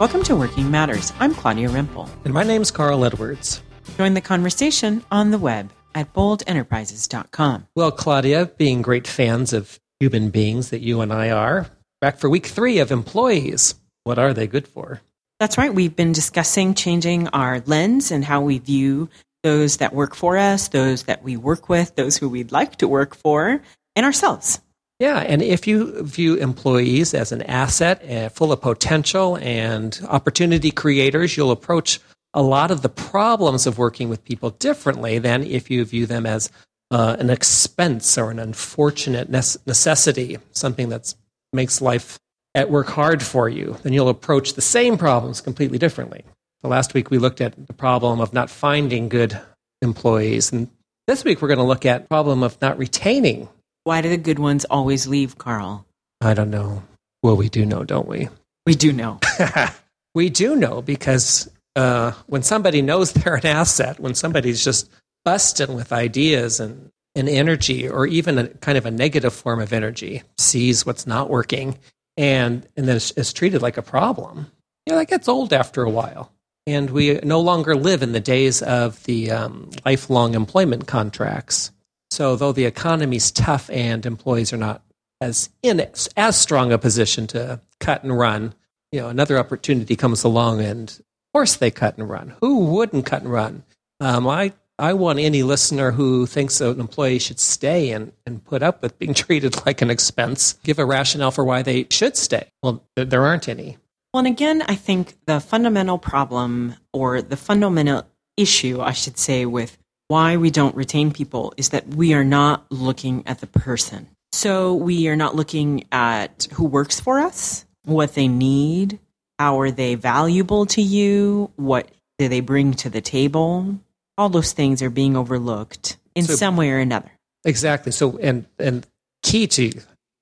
Welcome to Working Matters. I'm Claudia Rempel. And my name's Carl Edwards. Join the conversation on the web at boldenterprises.com. Well, Claudia, being great fans of human beings that you and I are, back for week three of employees. What are they good for? That's right. We've been discussing changing our lens and how we view those that work for us, those that we work with, those who we'd like to work for, and ourselves. Yeah, and if you view employees as an asset uh, full of potential and opportunity creators, you'll approach a lot of the problems of working with people differently than if you view them as uh, an expense or an unfortunate necessity, something that makes life at work hard for you. Then you'll approach the same problems completely differently. So last week we looked at the problem of not finding good employees, and this week we're going to look at problem of not retaining why do the good ones always leave, Carl? I don't know. Well, we do know, don't we? We do know. we do know because uh, when somebody knows they're an asset, when somebody's just busting with ideas and, and energy, or even a kind of a negative form of energy, sees what's not working, and, and then is, is treated like a problem, you know, that gets old after a while. And we no longer live in the days of the um, lifelong employment contracts so, though the economy's tough and employees are not as in as strong a position to cut and run, you know, another opportunity comes along, and of course they cut and run. Who wouldn't cut and run? Um, I I want any listener who thinks that an employee should stay and, and put up with being treated like an expense, give a rationale for why they should stay. Well, there aren't any. Well, and again, I think the fundamental problem or the fundamental issue, I should say, with why we don't retain people is that we are not looking at the person. So we are not looking at who works for us, what they need, how are they valuable to you, what do they bring to the table. All those things are being overlooked in so, some way or another. Exactly. So and and key to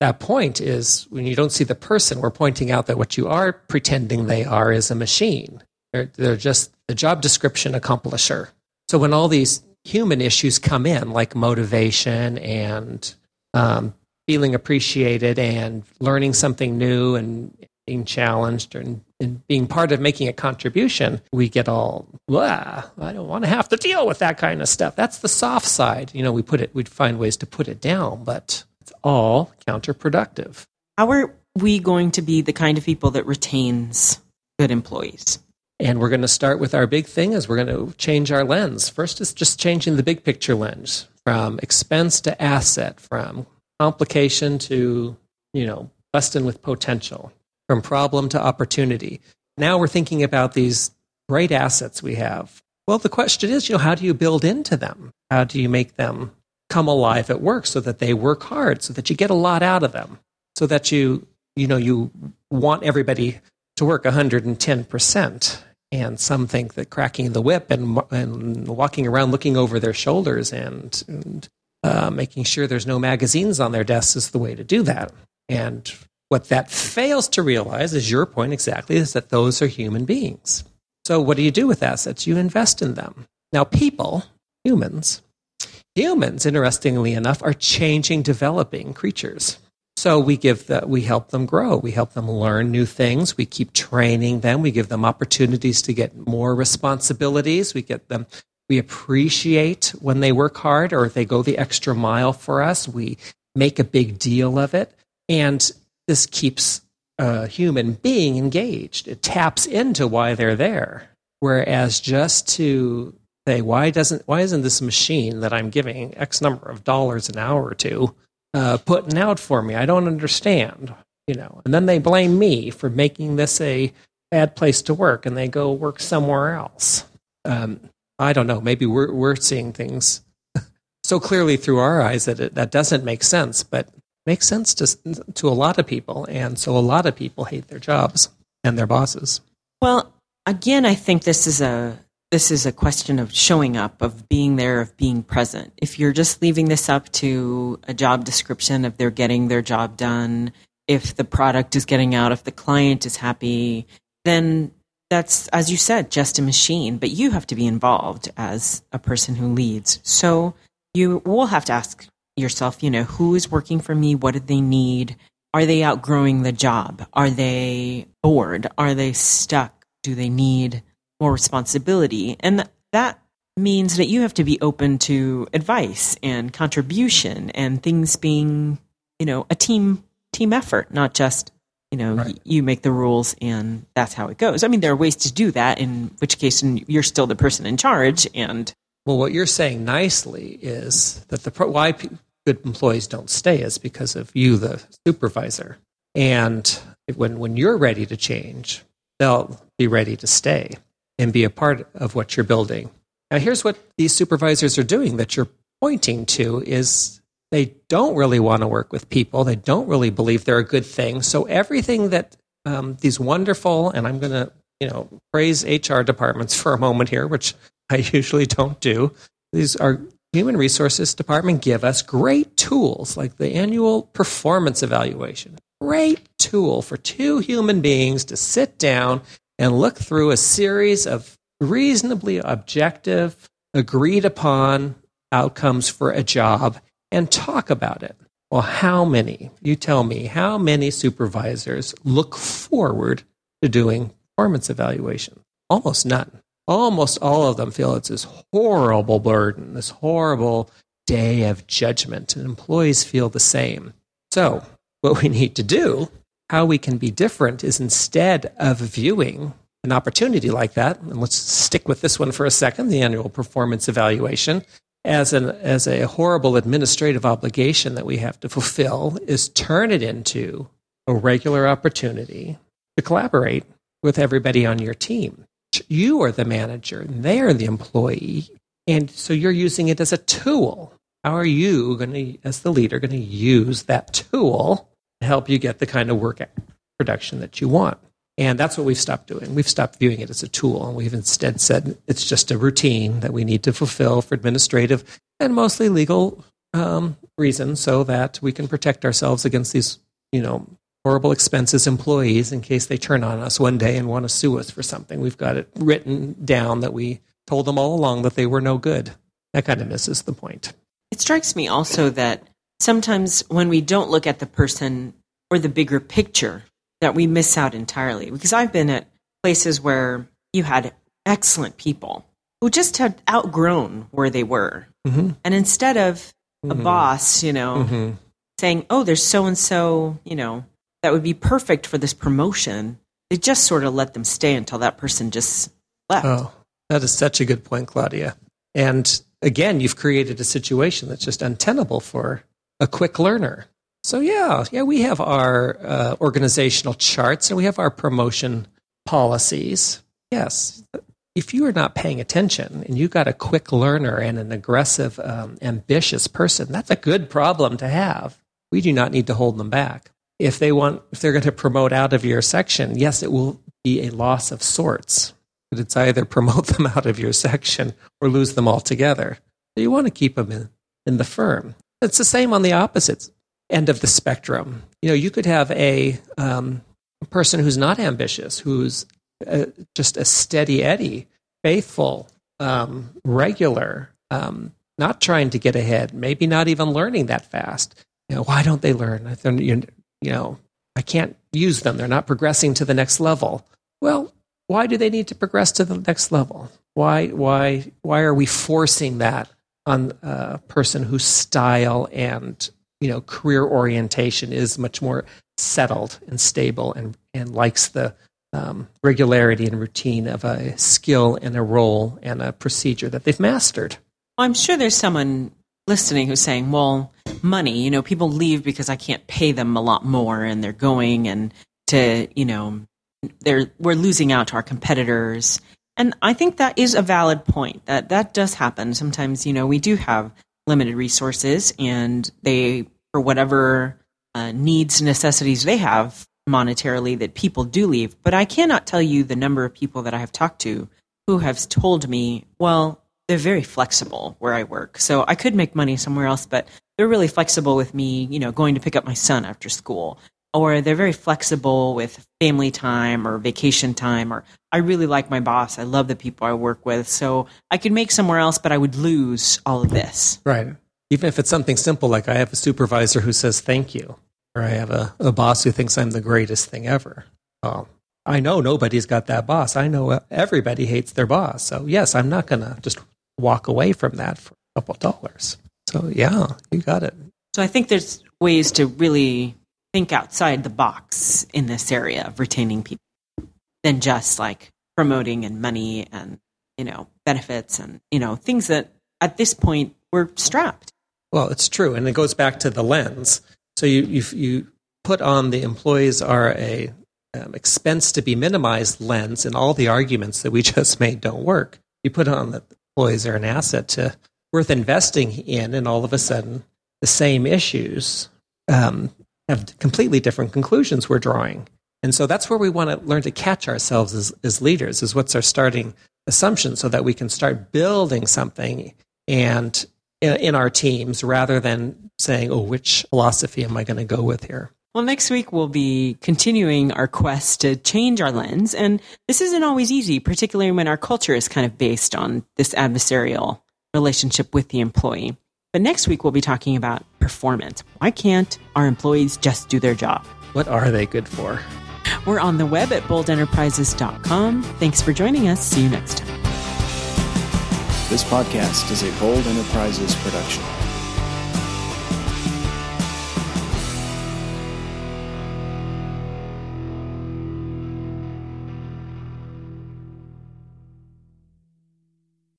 that point is when you don't see the person, we're pointing out that what you are pretending they are is a machine. They're, they're just the job description accomplisher. So when all these human issues come in, like motivation and um, feeling appreciated and learning something new and being challenged and, and, being part of making a contribution, we get all, I don't want to have to deal with that kind of stuff. That's the soft side. You know, we put it, we'd find ways to put it down, but it's all counterproductive. How are we going to be the kind of people that retains good employees? And we're going to start with our big thing is we're going to change our lens. First is just changing the big picture lens from expense to asset, from complication to, you know, busting with potential, from problem to opportunity. Now we're thinking about these great assets we have. Well, the question is, you know, how do you build into them? How do you make them come alive at work so that they work hard, so that you get a lot out of them, so that you, you know, you want everybody to work 110%. And some think that cracking the whip and, and walking around looking over their shoulders and, and uh, making sure there's no magazines on their desks is the way to do that. And what that fails to realize is your point exactly is that those are human beings. So what do you do with assets? You invest in them. Now, people, humans, humans, interestingly enough, are changing, developing creatures. So we give that we help them grow. We help them learn new things. We keep training them. We give them opportunities to get more responsibilities. We get them we appreciate when they work hard or they go the extra mile for us. We make a big deal of it. And this keeps a human being engaged. It taps into why they're there. Whereas just to say, why doesn't why isn't this machine that I'm giving X number of dollars an hour to uh, putting out for me. I don't understand, you know. And then they blame me for making this a bad place to work, and they go work somewhere else. Um, I don't know. Maybe we're we're seeing things so clearly through our eyes that it, that doesn't make sense, but makes sense to to a lot of people, and so a lot of people hate their jobs and their bosses. Well, again, I think this is a this is a question of showing up, of being there, of being present. If you're just leaving this up to a job description, if they're getting their job done, if the product is getting out, if the client is happy, then that's, as you said, just a machine. But you have to be involved as a person who leads. So you will have to ask yourself, you know, who is working for me? What do they need? are they outgrowing the job? Are they bored? Are they stuck? Do they need more responsibility? And that means that you have to be open to advice and contribution and things being, you know, a team team effort, not just you know right. y- you make the rules and that's how it goes. I mean, there are ways to do that. In which case, you're still the person in charge. And well, what you're saying nicely is that the pro- why p- good employees don't stay is because of you, the supervisor. And when when you're ready to change, they'll be ready to stay and be a part of what you're building. Now, here's what these supervisors are doing that you're pointing to is they don't really want to work with people. They don't really believe they're a good thing. So everything that um, these wonderful, and I'm going to, you know, praise HR departments for a moment here, which I usually don't do. These are human resources department give us great tools like the annual performance evaluation. Great tool for two human beings to sit down and look through a series of reasonably objective, agreed upon outcomes for a job and talk about it. Well, how many, you tell me, how many supervisors look forward to doing performance evaluation? Almost none. Almost all of them feel it's this horrible burden, this horrible day of judgment, and employees feel the same. So, what we need to do, how we can be different, is instead of viewing an opportunity like that, and let's stick with this one for a second the annual performance evaluation, as, an, as a horrible administrative obligation that we have to fulfill, is turn it into a regular opportunity to collaborate with everybody on your team. You are the manager, they are the employee. And so you're using it as a tool. How are you going to, as the leader, going to use that tool to help you get the kind of work production that you want? And that's what we've stopped doing. We've stopped viewing it as a tool, and we've instead said it's just a routine that we need to fulfill for administrative and mostly legal um, reasons, so that we can protect ourselves against these, you know, horrible expenses employees in case they turn on us one day and want to sue us for something. We've got it written down that we told them all along that they were no good. That kind of misses the point. It strikes me also that sometimes when we don't look at the person or the bigger picture, that we miss out entirely. Because I've been at places where you had excellent people who just had outgrown where they were. Mm-hmm. And instead of a mm-hmm. boss, you know, mm-hmm. saying, oh, there's so and so, you know, that would be perfect for this promotion, they just sort of let them stay until that person just left. Oh, that is such a good point, Claudia. And again, you've created a situation that's just untenable for a quick learner. So yeah, yeah, we have our uh, organizational charts and we have our promotion policies. Yes, if you are not paying attention and you got a quick learner and an aggressive, um, ambitious person, that's a good problem to have. We do not need to hold them back. If they want, if they're going to promote out of your section, yes, it will be a loss of sorts. But it's either promote them out of your section or lose them altogether. So you want to keep them in, in the firm. It's the same on the opposite end of the spectrum. You know, you could have a, um, person who's not ambitious, who's uh, just a steady Eddie, faithful, um, regular, um, not trying to get ahead, maybe not even learning that fast. You know, why don't they learn? You know, I can't use them. They're not progressing to the next level. Well, why do they need to progress to the next level? Why, why, why are we forcing that on a person whose style and you know career orientation is much more settled and stable and and likes the um, regularity and routine of a skill and a role and a procedure that they've mastered. I'm sure there's someone listening who's saying, "Well, money. You know, people leave because I can't pay them a lot more, and they're going and to you know they're we're losing out to our competitors." And I think that is a valid point. That that does happen sometimes. You know, we do have limited resources and they, for whatever uh, needs, necessities they have monetarily, that people do leave. But I cannot tell you the number of people that I have talked to who have told me, well, they're very flexible where I work. So I could make money somewhere else, but they're really flexible with me, you know, going to pick up my son after school or they're very flexible with family time or vacation time or i really like my boss i love the people i work with so i could make somewhere else but i would lose all of this right even if it's something simple like i have a supervisor who says thank you or I have a, a boss who thinks I'm the greatest thing ever. Well, I know nobody's got that boss. I know everybody hates their boss. So, yes, I'm not going to just walk away from that for a couple dollars. So, yeah, you got it. So, I think there's ways to really think outside the box in this area of retaining people than just like promoting and money and, you know, benefits and, you know, things that at this point we're strapped. Well, it's true. And it goes back to the lens. So you, you, you put on the employees are a um, expense to be minimized lens, and all the arguments that we just made don't work. You put on that employees are an asset to worth investing in, and all of a sudden, the same issues um, have completely different conclusions we're drawing. And so that's where we want to learn to catch ourselves as, as leaders, is what's our starting assumption so that we can start building something and in, in our teams rather than saying, oh, which philosophy am I going to go with here? Well, next week we'll be continuing our quest to change our lens. And this isn't always easy, particularly when our culture is kind of based on this adversarial relationship with the employee. But next week we'll be talking about performance. Why can't our employees just do their job? What are they good for? We're on the web at boldenterprises.com. Thanks for joining us. See you next time. This podcast is a Bold Enterprises production.